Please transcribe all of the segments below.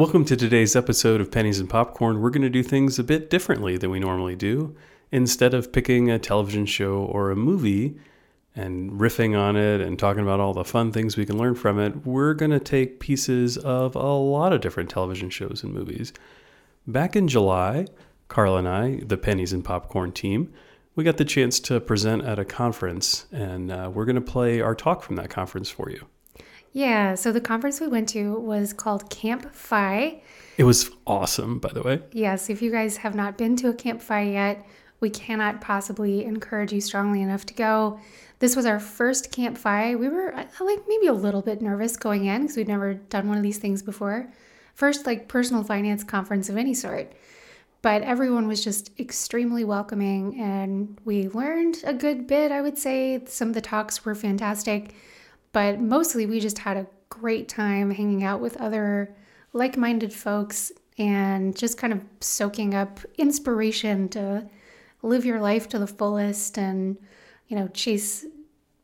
Welcome to today's episode of Pennies and Popcorn. We're going to do things a bit differently than we normally do. Instead of picking a television show or a movie and riffing on it and talking about all the fun things we can learn from it, we're going to take pieces of a lot of different television shows and movies. Back in July, Carla and I, the Pennies and Popcorn team, we got the chance to present at a conference, and uh, we're going to play our talk from that conference for you. Yeah, so the conference we went to was called Camp FI. It was awesome, by the way. Yes, if you guys have not been to a Camp FI yet, we cannot possibly encourage you strongly enough to go. This was our first Camp FI. We were uh, like maybe a little bit nervous going in because we'd never done one of these things before. First, like personal finance conference of any sort. But everyone was just extremely welcoming and we learned a good bit, I would say. Some of the talks were fantastic but mostly we just had a great time hanging out with other like minded folks and just kind of soaking up inspiration to live your life to the fullest and, you know, chase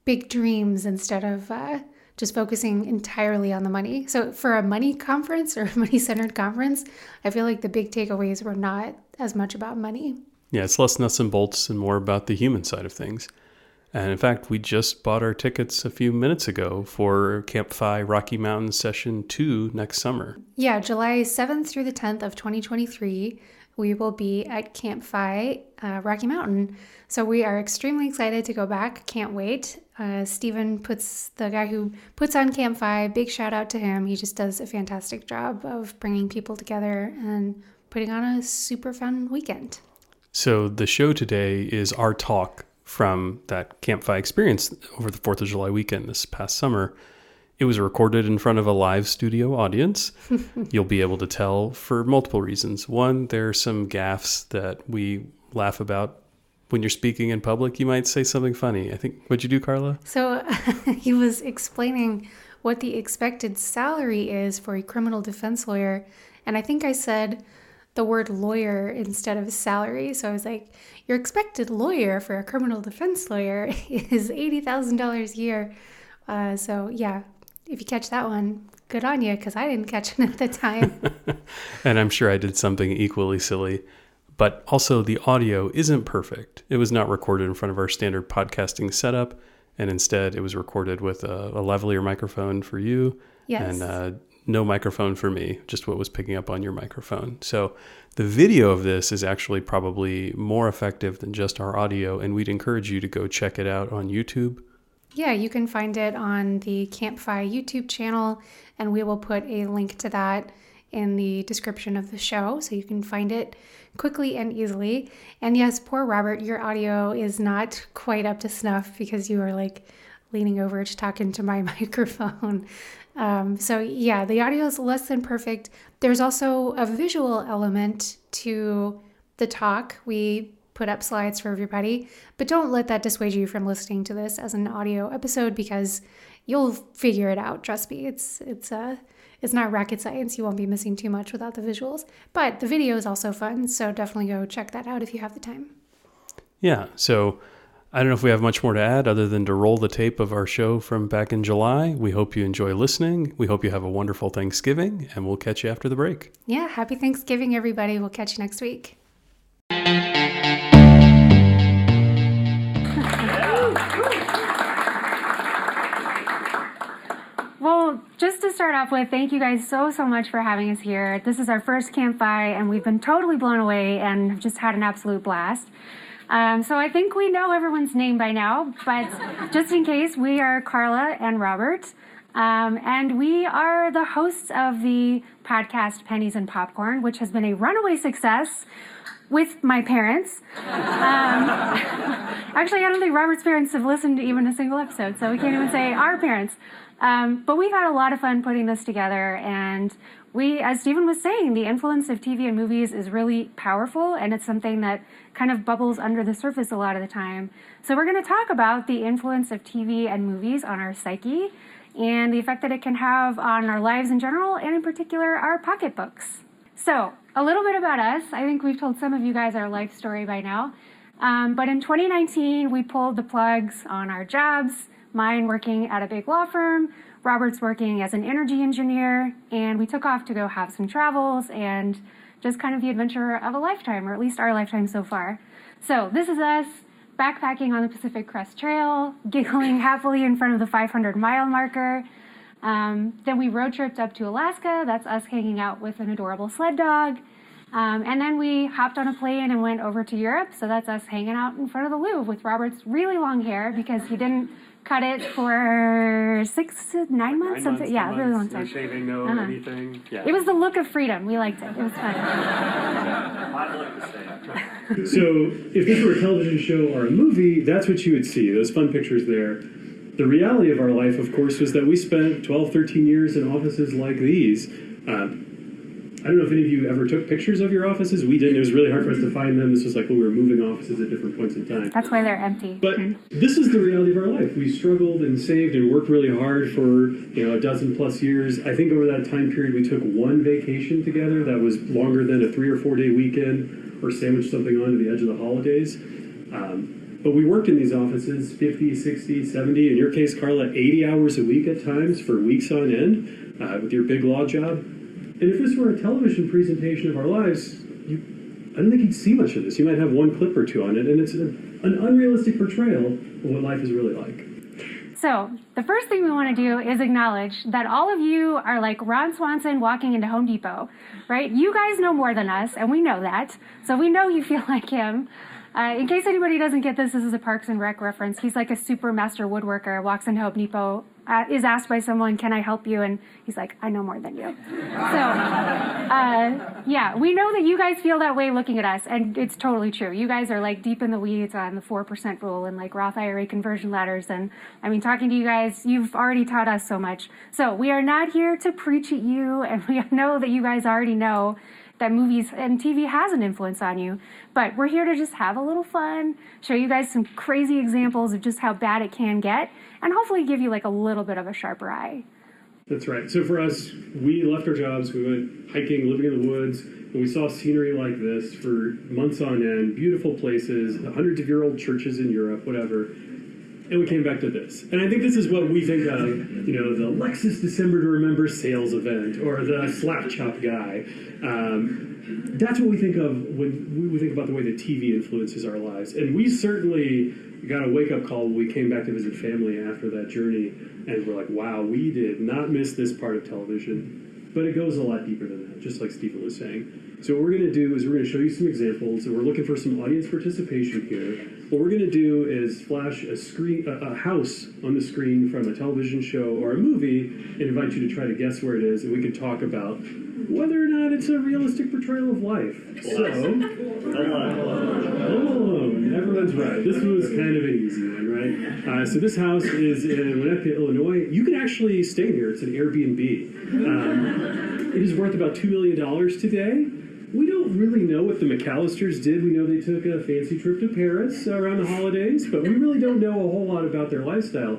big dreams instead of uh, just focusing entirely on the money. So, for a money conference or a money centered conference, I feel like the big takeaways were not as much about money. Yeah, it's less nuts and bolts and more about the human side of things. And in fact, we just bought our tickets a few minutes ago for Camp FI Rocky Mountain Session 2 next summer. Yeah, July 7th through the 10th of 2023, we will be at Camp FI uh, Rocky Mountain. So we are extremely excited to go back. Can't wait. Uh, Stephen puts the guy who puts on Camp FI, big shout out to him. He just does a fantastic job of bringing people together and putting on a super fun weekend. So the show today is our talk from that Camp FI experience over the 4th of July weekend this past summer. It was recorded in front of a live studio audience. You'll be able to tell for multiple reasons. One, there are some gaffes that we laugh about when you're speaking in public. You might say something funny. I think, what'd you do, Carla? So he was explaining what the expected salary is for a criminal defense lawyer. And I think I said, the word lawyer instead of salary. So I was like, your expected lawyer for a criminal defense lawyer is $80,000 a year. Uh, so yeah, if you catch that one, good on you because I didn't catch it at the time. and I'm sure I did something equally silly. But also, the audio isn't perfect. It was not recorded in front of our standard podcasting setup, and instead, it was recorded with a, a lavalier microphone for you yes. and uh, no microphone for me, just what was picking up on your microphone. So the video of this is actually probably more effective than just our audio, and we'd encourage you to go check it out on YouTube. Yeah, you can find it on the Camp FI YouTube channel, and we will put a link to that in the description of the show so you can find it quickly and easily. And yes, poor Robert, your audio is not quite up to snuff because you are like leaning over to talk into my microphone. Um, so, yeah, the audio is less than perfect. There's also a visual element to the talk. We put up slides for everybody, but don't let that dissuade you from listening to this as an audio episode because you'll figure it out. Trust me, it's it's uh it's not rocket science. You won't be missing too much without the visuals. But the video is also fun, so definitely go check that out if you have the time. Yeah. So I don't know if we have much more to add other than to roll the tape of our show from back in July. We hope you enjoy listening. We hope you have a wonderful Thanksgiving, and we'll catch you after the break. Yeah, happy Thanksgiving, everybody. We'll catch you next week. Well, just to start off with, thank you guys so, so much for having us here. This is our first Camp FI, and we've been totally blown away and have just had an absolute blast. Um, so I think we know everyone's name by now, but just in case, we are Carla and Robert. Um, and we are the hosts of the podcast Pennies and Popcorn, which has been a runaway success with my parents. Um, actually, I don't think Robert's parents have listened to even a single episode, so we can't even say our parents. Um, but we've had a lot of fun putting this together, and we, as Stephen was saying, the influence of TV and movies is really powerful, and it's something that kind of bubbles under the surface a lot of the time. So, we're going to talk about the influence of TV and movies on our psyche and the effect that it can have on our lives in general, and in particular, our pocketbooks. So, a little bit about us. I think we've told some of you guys our life story by now. Um, but in 2019, we pulled the plugs on our jobs, mine working at a big law firm, Robert's working as an energy engineer, and we took off to go have some travels and just kind of the adventure of a lifetime, or at least our lifetime so far. So, this is us backpacking on the Pacific Crest Trail, giggling happily in front of the 500 mile marker. Um, then we road tripped up to Alaska. That's us hanging out with an adorable sled dog. Um, and then we hopped on a plane and went over to Europe. So that's us hanging out in front of the Louvre with Robert's really long hair because he didn't cut it for six to nine months. Nine something. months, yeah, ten really long months, time. No shaving, no Uh-huh. anything. Yeah. It was the look of freedom. We liked it. It was fun. I'd like to say. So, if this were a television show or a movie, that's what you would see, those fun pictures there. The reality of our life, of course, was that we spent 12, 13 years in offices like these. Uh, I don't know if any of you ever took pictures of your offices. We didn't. It was really hard for us to find them. This was like when we were moving offices at different points in time. That's why they're empty. But this is the reality of our life. We struggled and saved and worked really hard for you know a dozen plus years. I think over that time period, we took one vacation together that was longer than a three or four day weekend, or sandwiched something on to the edge of the holidays. Um, but we worked in these offices 50, 60, 70, in your case, Carla, 80 hours a week at times for weeks on end uh, with your big law job. And if this were a television presentation of our lives, you I don't think you'd see much of this. You might have one clip or two on it, and it's an, an unrealistic portrayal of what life is really like. So, the first thing we want to do is acknowledge that all of you are like Ron Swanson walking into Home Depot, right? You guys know more than us, and we know that. So, we know you feel like him. Uh, in case anybody doesn't get this, this is a Parks and Rec reference. He's like a super master woodworker, walks into Home Depot, uh, is asked by someone, Can I help you? And he's like, I know more than you. So, uh, yeah, we know that you guys feel that way looking at us, and it's totally true. You guys are like deep in the weeds on the 4% rule and like Roth IRA conversion ladders. And I mean, talking to you guys, you've already taught us so much. So, we are not here to preach at you, and we know that you guys already know that movies and TV has an influence on you. But we're here to just have a little fun, show you guys some crazy examples of just how bad it can get, and hopefully give you like a little bit of a sharper eye. That's right. So for us, we left our jobs, we went hiking, living in the woods, and we saw scenery like this for months on end, beautiful places, hundreds of year old churches in Europe, whatever. And we came back to this. And I think this is what we think of, you know, the Lexus December to Remember sales event or the slap chop guy. Um, that's what we think of when we think about the way that TV influences our lives. And we certainly got a wake up call when we came back to visit family after that journey. And we're like, wow, we did not miss this part of television. But it goes a lot deeper than that, just like Stephen was saying. So what we're going to do is we're going to show you some examples, and we're looking for some audience participation here. What we're going to do is flash a screen, a, a house on the screen from a television show or a movie, and invite you to try to guess where it is, and we can talk about whether or not it's a realistic portrayal of life. So, oh, everyone's right. This was kind of an easy one, right? Uh, so this house is in Winnetka, Illinois. You can actually stay here. It's an Airbnb. Um, it is worth about $2 million today. We don't really know what the McAllisters did. We know they took a fancy trip to Paris around the holidays, but we really don't know a whole lot about their lifestyle.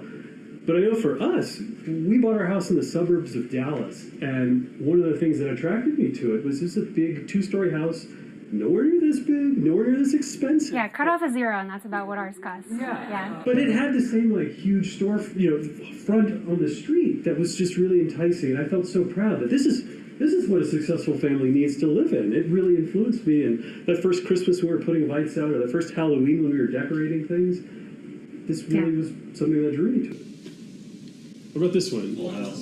But I know for us, we bought our house in the suburbs of Dallas, and one of the things that attracted me to it was this a big two-story house, nowhere near this big, nowhere near this expensive. Yeah, cut off a zero, and that's about what ours costs. Yeah. yeah. But it had the same like huge store, you know, front on the street that was just really enticing, and I felt so proud that this is this is what a successful family needs to live in. It really influenced me, and that first Christmas when we were putting lights out, or the first Halloween when we were decorating things, this really Yeah. was something that drew me to it. What about this one?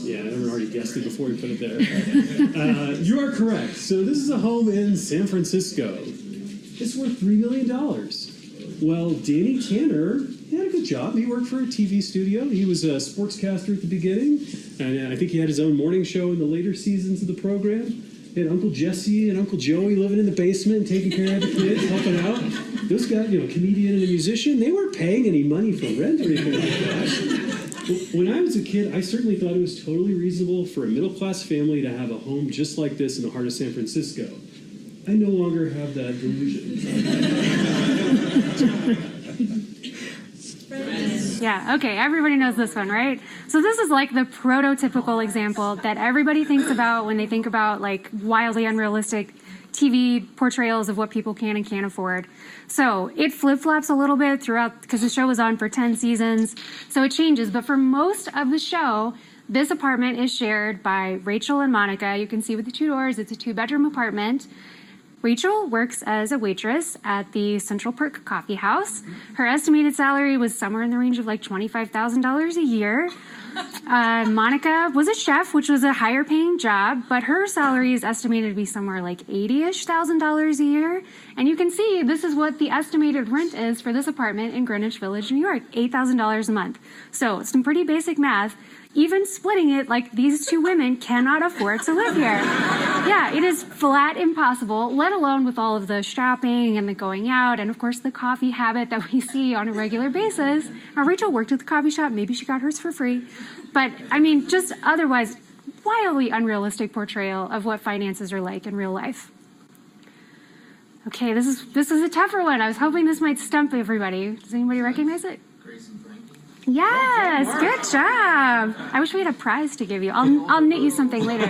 Yeah, everyone already guessed it before we put it there. uh, you are correct. So this is a home in San Francisco. It's worth three million dollars. Well, Danny Tanner he had a good job. He worked for a TV studio. He was a sportscaster at the beginning, and I think he had his own morning show in the later seasons of the program. He had Uncle Jesse and Uncle Joey living in the basement, taking care of the kids, helping out. Those guys, you know, comedian and a musician, they weren't paying any money for rent or anything like that. When I was a kid, I certainly thought it was totally reasonable for a middle class family to have a home just like this in the heart of San Francisco. I no longer have that delusion. Yeah, okay, everybody knows this one, right? So this is like the prototypical example that everybody thinks about when they think about like wildly unrealistic TV portrayals of what people can and can't afford. So it flip flops a little bit throughout because the show was on for 10 seasons. So it changes. But for most of the show, This apartment is shared by Rachel and Monica. You can see with the two doors, it's a two bedroom apartment. Rachel works as a waitress at the Central Park Coffee House. Her estimated salary was somewhere in the range of like $25,000 a year. Uh, Monica was a chef, which was a higher paying job, but her salary is estimated to be somewhere like 80 ish thousand dollars a year. And you can see this is what the estimated rent is for this apartment in Greenwich Village, New York $8,000 a month. So, some pretty basic math even splitting it like these two women cannot afford to live here. Yeah, it is flat impossible, let alone with all of the shopping and the going out, and of course the coffee habit that we see on a regular basis. Now, Rachel worked at the coffee shop, maybe she got hers for free. But I mean, just otherwise, wildly unrealistic portrayal of what finances are like in real life. Okay, this is this is a tougher one. I was hoping this might stump everybody. Does anybody recognize it? Yes, good job. I wish we had a prize to give you. I'll, I'll knit you something later.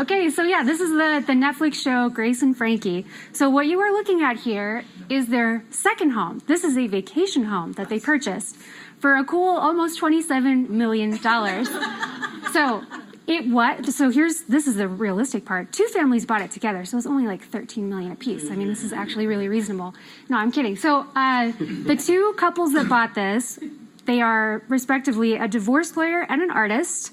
okay, so yeah, this is the, the Netflix show Grace and Frankie. So, what you are looking at here is their second home. This is a vacation home that they purchased for a cool almost $27 million. so, it what? So here's this is the realistic part. Two families bought it together, so it's only like 13 million a piece. I mean, this is actually really reasonable. No, I'm kidding. So uh, the two couples that bought this, they are respectively a divorce lawyer and an artist.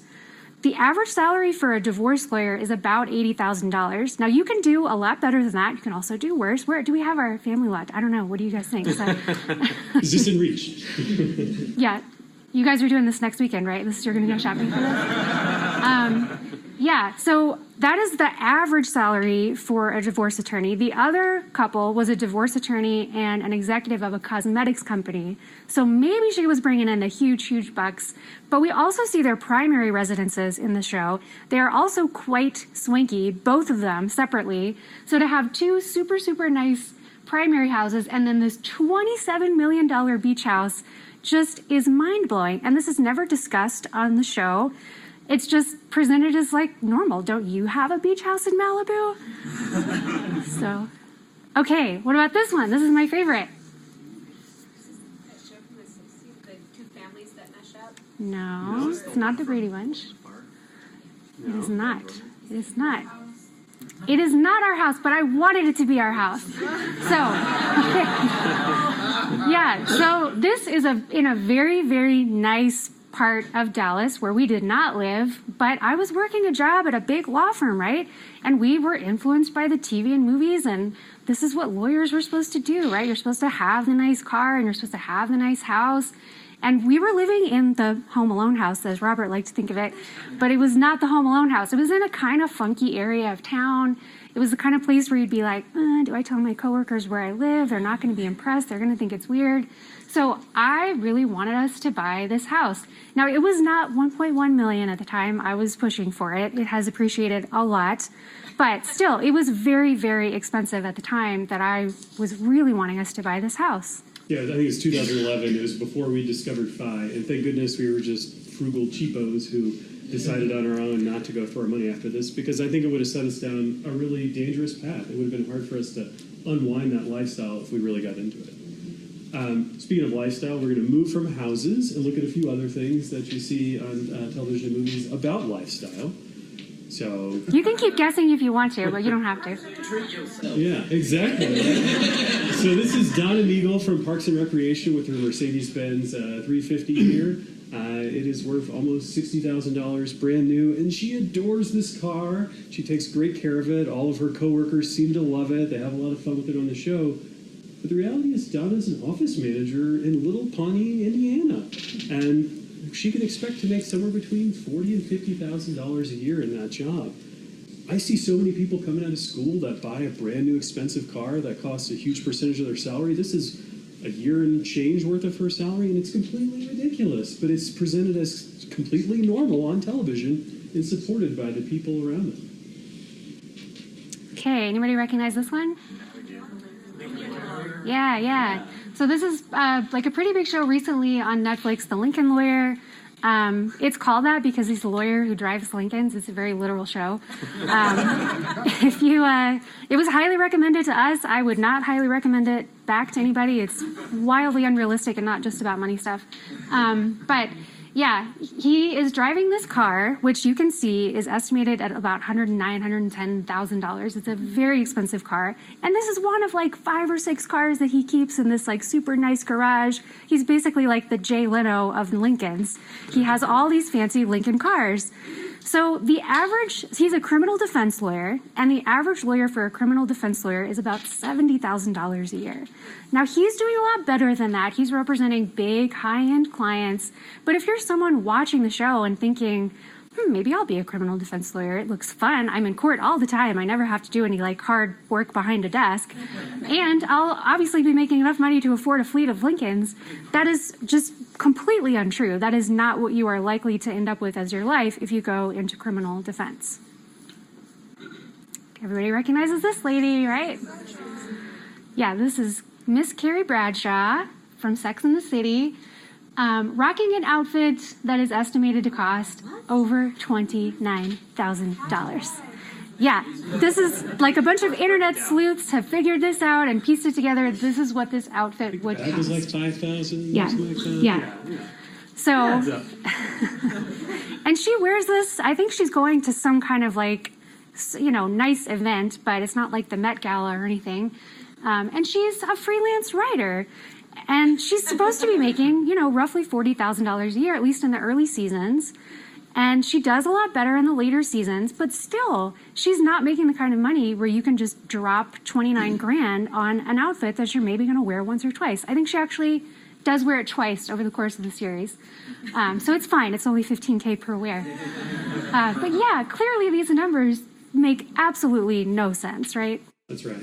The average salary for a divorce lawyer is about eighty thousand dollars. Now you can do a lot better than that. You can also do worse. Where do we have our family lot? I don't know. What do you guys think? Is, that... is this in reach? yeah, you guys are doing this next weekend, right? This you're going to go shopping for this. Um, yeah, so that is the average salary for a divorce attorney. The other couple was a divorce attorney and an executive of a cosmetics company. So maybe she was bringing in the huge, huge bucks. But we also see their primary residences in the show. They are also quite swanky, both of them separately. So to have two super, super nice primary houses and then this $27 million beach house just is mind blowing. And this is never discussed on the show. It's just presented as like normal. Don't you have a beach house in Malibu? so, okay, what about this one? This is my favorite. No, it's not the Brady Bunch. It is not. It is not. It is not our house, but I wanted it to be our house. So, yeah. So this is a in a very very nice part of Dallas where we did not live, but I was working a job at a big law firm, right? And we were influenced by the TV and movies, and this is what lawyers were supposed to do, right? You're supposed to have the nice car and you're supposed to have the nice house. And we were living in the Home Alone house, as Robert liked to think of it, but it was not the Home Alone house. It was in a kind of funky area of town. It was the kind of place where you'd be like, uh, do I tell my coworkers where I live? They're not going to be impressed. They're going to think it's weird. So I really wanted us to buy this house. Now it was not 1.1 million at the time I was pushing for it. It has appreciated a lot, but still it was very very expensive at the time that I was really wanting us to buy this house. Yeah, I think it's 2011. It was before we discovered Fi, and thank goodness we were just frugal cheapos who decided on our own not to go for our money after this because I think it would have set us down a really dangerous path. It would have been hard for us to unwind that lifestyle if we really got into it. Um, speaking of lifestyle, we're going to move from houses and look at a few other things that you see on uh, television and movies about lifestyle. So you can keep guessing if you want to, but you don't have to. Treat yourself. Yeah, exactly. so this is Donna Meagle from Parks and Recreation with her Mercedes-Benz uh, 350 here. Uh, it is worth almost sixty thousand dollars, brand new, and she adores this car. She takes great care of it. All of her coworkers seem to love it. They have a lot of fun with it on the show. But the reality is, Donna's an office manager in Little Pawnee, Indiana, and she can expect to make somewhere between forty and fifty thousand dollars a year in that job. I see so many people coming out of school that buy a brand new expensive car that costs a huge percentage of their salary. This is a year and change worth of her salary, and it's completely ridiculous. But it's presented as completely normal on television and supported by the people around them. Okay, anybody recognize this one? Yeah, yeah. So this is uh, like a pretty big show recently on Netflix, The Lincoln Lawyer. Um, it's called that because he's a lawyer who drives Lincolns. It's a very literal show. Um, if you, uh, it was highly recommended to us. I would not highly recommend it back to anybody. It's wildly unrealistic and not just about money stuff. Um, but yeah, he is driving this car, which you can see is estimated at about $109,000, $110,000. It's a very expensive car. And this is one of like five or six cars that he keeps in this like super nice garage. He's basically like the Jay Leno of Lincolns. He has all these fancy Lincoln cars. So the average, he's a criminal defense lawyer, and the average lawyer for a criminal defense lawyer is about $70,000 a year. Now he's doing a lot better than that. He's representing big, high end clients. But if you're someone watching the show and thinking, hmm, maybe I'll be a criminal defense lawyer. It looks fun. I'm in court all the time. I never have to do any like hard work behind a desk. And I'll obviously be making enough money to afford a fleet of Lincolns. That is just completely untrue. That is not what you are likely to end up with as your life if you go into criminal defense. Everybody recognizes this lady, right? Yeah, this is Miss Carrie Bradshaw from Sex and the City, um, rocking an outfit that is estimated to cost over $29,000. Yeah, this is like a bunch of internet sleuths have figured this out and pieced it together. This is what this outfit would cost. That was cost. like five thousand. Yeah, Like that. yeah. So, and she wears this. I think she's going to some kind of like, you know, nice event, but it's not like the Met Gala or anything. Um, and she's a freelance writer, and she's supposed to be making, you know, roughly forty thousand dollars a year, at least in the early seasons. And she does a lot better in the later seasons, but still, she's not making the kind of money where you can just drop 29 grand on an outfit that you're maybe going to wear once or twice. I think she actually does wear it twice over the course of the series. Um, so it's fine, it's only 15K per wear. Uh, but yeah, clearly these numbers make absolutely no sense, right? That's right.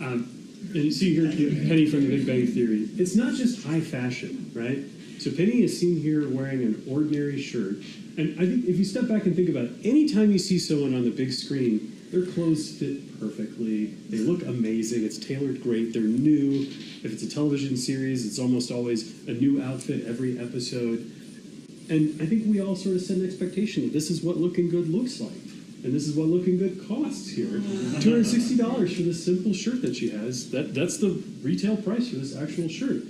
Um, and you see here, Penny from The Big Bang Theory. It's not just high fashion, right? So Penny is seen here wearing an ordinary shirt. And I think if you step back and think about it, anytime you see someone on the big screen, their clothes fit perfectly. They look amazing. It's tailored great. They're new. If it's a television series, it's almost always a new outfit every episode. And I think we all sort of set an expectation that this is what looking good looks like. And this is what looking good costs here. $260 for this simple shirt that she has. That that's the retail price for this actual shirt.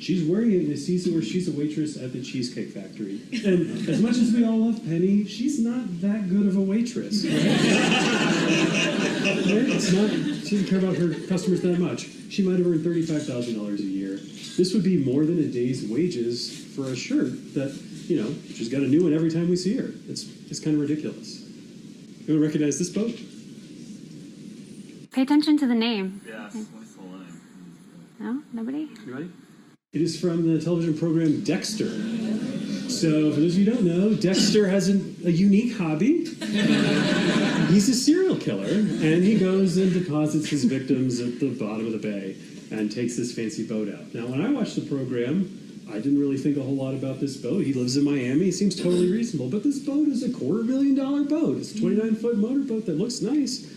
She's wearing it in a season where she's a waitress at the Cheesecake Factory. And as much as we all love Penny, she's not that good of a waitress. Right? It's not, she doesn't care about her customers that much. She might have earned $35,000 a year. This would be more than a day's wages for a shirt that, you know, she's got a new one every time we see her. It's, it's kind of ridiculous. Anyone recognize this boat? Pay attention to the name. Yes, what's the line? No? Nobody? Anybody? It is from the television program Dexter. So, for those of you who don't know, Dexter has an, a unique hobby. He's a serial killer, and he goes and deposits his victims at the bottom of the bay and takes this fancy boat out. Now, when I watched the program, I didn't really think a whole lot about this boat. He lives in Miami. He seems totally reasonable, but this boat is a quarter million dollar boat. It's a mm-hmm. 29 foot motorboat that looks nice.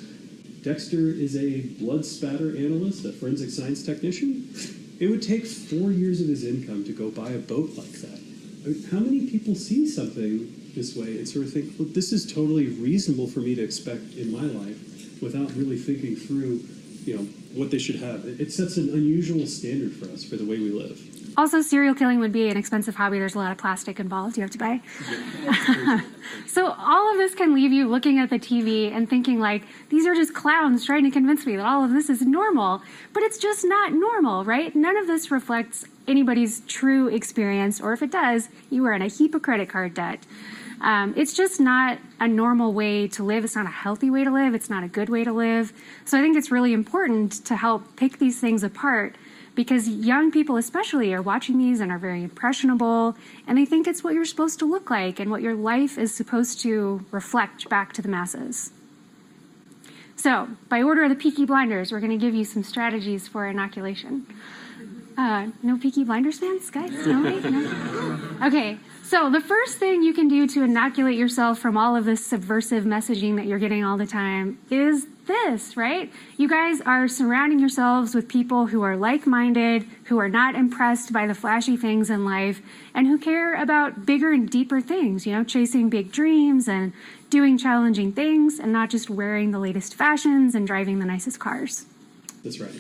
Dexter is a blood spatter analyst, a forensic science technician. It would take four years of his income to go buy a boat like that. I mean, how many people see something this way and sort of think, well, this is totally reasonable for me to expect in my life without really thinking through, you know, what they should have. It sets an unusual standard for us for the way we live. Also, serial killing would be an expensive hobby. There's a lot of plastic involved you have to buy. so, all of this can leave you looking at the TV and thinking, like, these are just clowns trying to convince me that all of this is normal. But it's just not normal, right? None of this reflects anybody's true experience, or if it does, you are in a heap of credit card debt. Um, it's just not a normal way to live. It's not a healthy way to live. It's not a good way to live. So I think it's really important to help pick these things apart because young people, especially, are watching these and are very impressionable and they think it's what you're supposed to look like and what your life is supposed to reflect back to the masses. So, by order of the Peaky Blinders, we're going to give you some strategies for inoculation. Uh, no Peaky Blinders fans, guys? No, no. Okay, So, the first thing you can do to inoculate yourself from all of this subversive messaging that you're getting all the time is this, right? You guys are surrounding yourselves with people who are like minded, who are not impressed by the flashy things in life, and who care about bigger and deeper things, you know, chasing big dreams and doing challenging things and not just wearing the latest fashions and driving the nicest cars. That's right.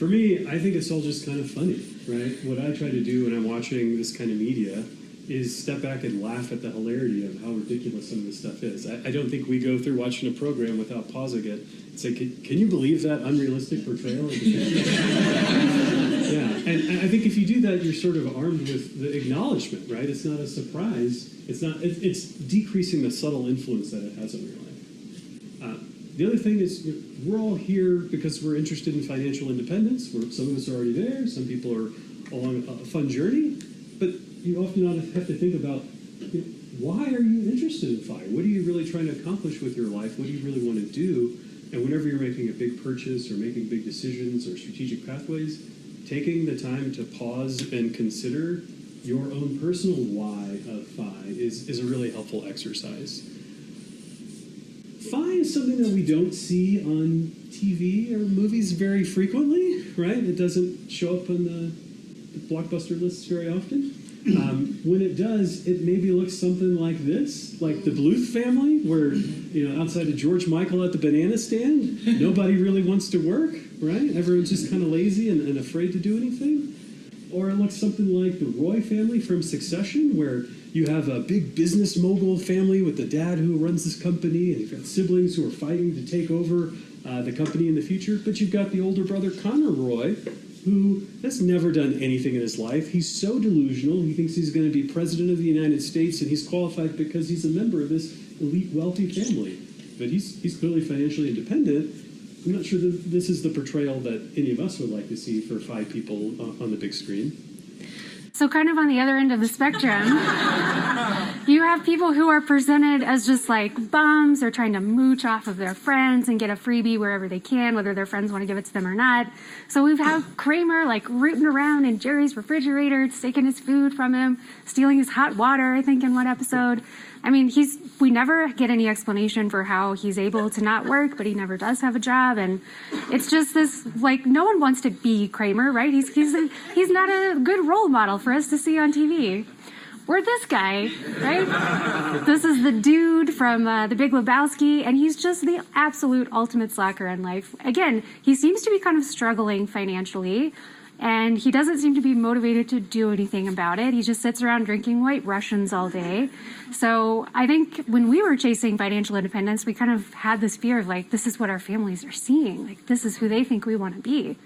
For me, I think it's all just kind of funny, right? What I try to do when I'm watching this kind of media is step back and laugh at the hilarity of how ridiculous some of this stuff is. I, I don't think we go through watching a program without pausing it and say, can, can you believe that unrealistic portrayal? yeah, and, and I think if you do that, you're sort of armed with the acknowledgement, right? It's not a surprise. It's not. It, it's decreasing the subtle influence that it has on your life. Uh, the other thing is, we're all here because we're interested in financial independence. We're, some of us are already there. Some people are along a fun journey, but you often have to think about you know, why are you interested in fire? What are you really trying to accomplish with your life? What do you really want to do? And whenever you're making a big purchase or making big decisions or strategic pathways, taking the time to pause and consider your own personal why of FI is, is a really helpful exercise. FI is something that we don't see on TV or movies very frequently, right? It doesn't show up on the, the blockbuster lists very often. Um, when it does, it maybe looks something like this, like the Bluth family, where you know outside of George Michael at the banana stand, nobody really wants to work, right? Everyone's just kind of lazy and, and afraid to do anything. Or it looks something like the Roy family from Succession, where you have a big business mogul family with the dad who runs this company, and you've got siblings who are fighting to take over uh, the company in the future. But you've got the older brother Connor Roy, who has never done anything in his life. He's so delusional. He thinks he's going to be president of the United States, and he's qualified because he's a member of this elite, wealthy family. But he's, he's clearly financially independent. I'm not sure that this is the portrayal that any of us would like to see for five people on the big screen. So, kind of on the other end of the spectrum, you have people who are presented as just like bums or trying to mooch off of their friends and get a freebie wherever they can, whether their friends want to give it to them or not. So, we've had Kramer like rooting around in Jerry's refrigerator, taking his food from him, stealing his hot water, I think, in one episode. I mean, he's we never get any explanation for how he's able to not work, but he never does have a job, and it's just this like no one wants to be Kramer, right? He's he's a, he's not a good role model for us to see on TV. We're this guy, right? this is the dude from uh, The Big Lebowski, and he's just the absolute ultimate slacker in life. Again, he seems to be kind of struggling financially and he doesn't seem to be motivated to do anything about it. He just sits around drinking white Russians all day. So I think when we were chasing financial independence, we kind of had this fear of like, this is what our families are seeing. Like, this is who they think we want to be.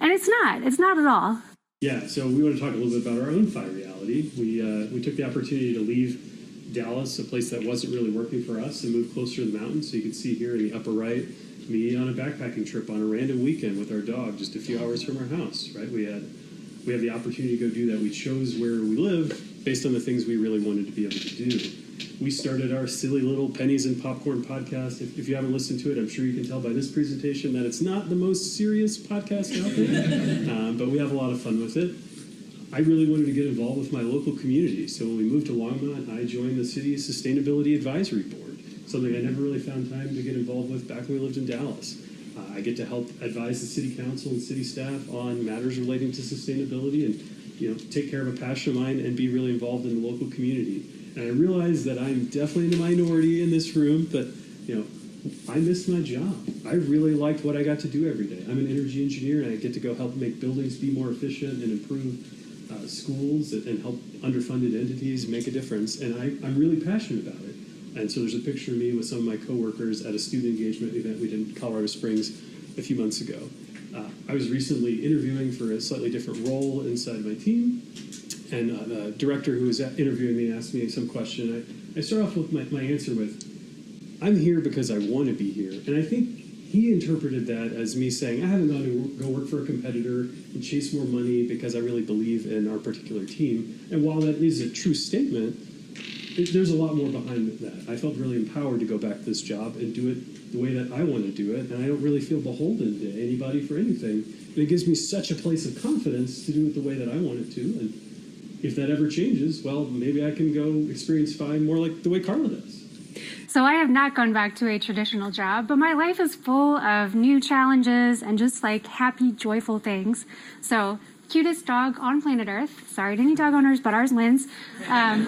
And it's not. It's not at all. Yeah. So we want to talk a little bit about our own FI reality. We uh, we took the opportunity to leave Dallas, a place that wasn't really working for us, and move closer to the mountains. So you can see here in the upper right me on a backpacking trip on a random weekend with our dog, just a few hours from our house. Right, we had we had the opportunity to go do that. We chose where we live based on the things we really wanted to be able to do. We started our silly little pennies and popcorn podcast. If, if you haven't listened to it, I'm sure you can tell by this presentation that it's not the most serious podcast out there, um, but we have a lot of fun with it. I really wanted to get involved with my local community, so when we moved to Longmont, I joined the city's sustainability advisory board something I never really found time to get involved with back when we lived in Dallas. Uh, I get to help advise the city council and city staff on matters relating to sustainability and you know take care of a passion of mine and be really involved in the local community. And I realize that I'm definitely in the minority in this room, but you know I missed my job. I really liked what I got to do every day. I'm an energy engineer and I get to go help make buildings be more efficient and improve uh, schools and help underfunded entities make a difference. And I, I'm really passionate about it. And so there's a picture of me with some of my coworkers at a student engagement event we did in Colorado Springs a few months ago. Uh, I was recently interviewing for a slightly different role inside my team, and uh, the director who was interviewing me asked me some question. I, I start off with my, my answer with, I'm here because I want to be here. And I think he interpreted that as me saying, I haven't gone to go work for a competitor and chase more money because I really believe in our particular team. And while that is a true statement, there's a lot more behind that. I felt really empowered to go back to this job and do it the way that I want to do it, and I don't really feel beholden to anybody for anything. And it gives me such a place of confidence to do it the way that I want it to. And if that ever changes, well, maybe I can go experience FI more like the way Carla does. So I have not gone back to a traditional job, but my life is full of new challenges and just like happy, joyful things. So cutest dog on planet Earth. Sorry to any dog owners, but ours wins. Um,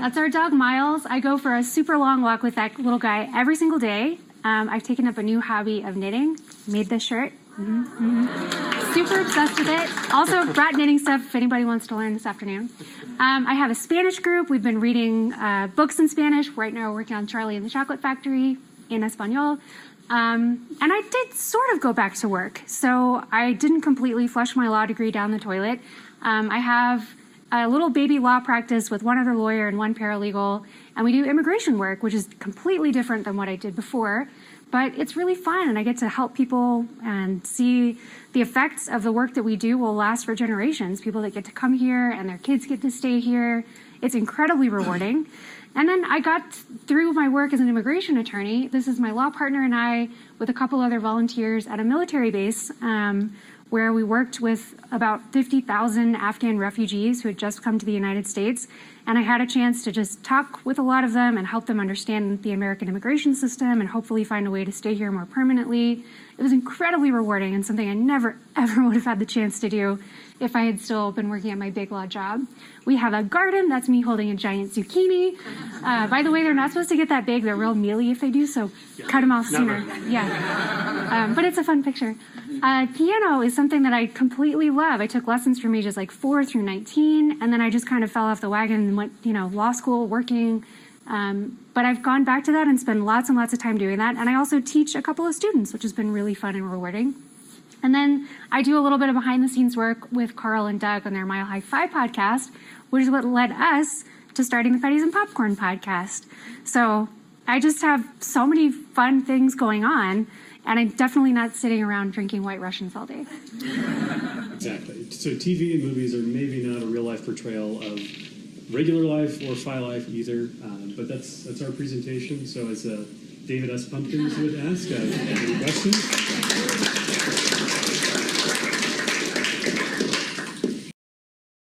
that's our dog Miles. I go for a super long walk with that little guy every single day. Um, I've taken up a new hobby of knitting. Made this shirt. Mm-hmm. Super obsessed with it. Also brought knitting stuff if anybody wants to learn this afternoon. Um, I have a Spanish group. We've been reading uh, books in Spanish. Right now, we're working on Charlie and the Chocolate Factory in Espanol. Um, and I did sort of go back to work. So I didn't completely flush my law degree down the toilet. Um, I have a little baby law practice with one other lawyer and one paralegal, and we do immigration work, which is completely different than what I did before. But it's really fun, and I get to help people and see the effects of the work that we do will last for generations. People that get to come here and their kids get to stay here. It's incredibly rewarding. And then I got through my work as an immigration attorney. This is my law partner and I, with a couple other volunteers at a military base um, where we worked with about 50,000 Afghan refugees who had just come to the United States. And I had a chance to just talk with a lot of them and help them understand the American immigration system and hopefully find a way to stay here more permanently. It was incredibly rewarding and something I never, ever would have had the chance to do if I had still been working at my big law job. We have a garden. That's me holding a giant zucchini. Uh, by the way, they're not supposed to get that big. They're real mealy if they do, so yeah. cut them off sooner. Yeah. Um, but it's a fun picture. Uh, piano is something that I completely love. I took lessons from ages like four through 19, and then I just kind of fell off the wagon and went, you know, law school, working. Um, but I've gone back to that and spend lots and lots of time doing that. And I also teach a couple of students, which has been really fun and rewarding. And then I do a little bit of behind the scenes work with Carl and Doug on their Mile High FI podcast, which is what led us to starting the Pennies and Popcorn podcast. So I just have so many fun things going on, and I'm definitely not sitting around drinking white Russians all day. Exactly. So TV and movies are maybe not a real life portrayal of regular life or FI life either, um, but that's that's our presentation. So as uh, David S. Pumpkins would ask, uh, any questions?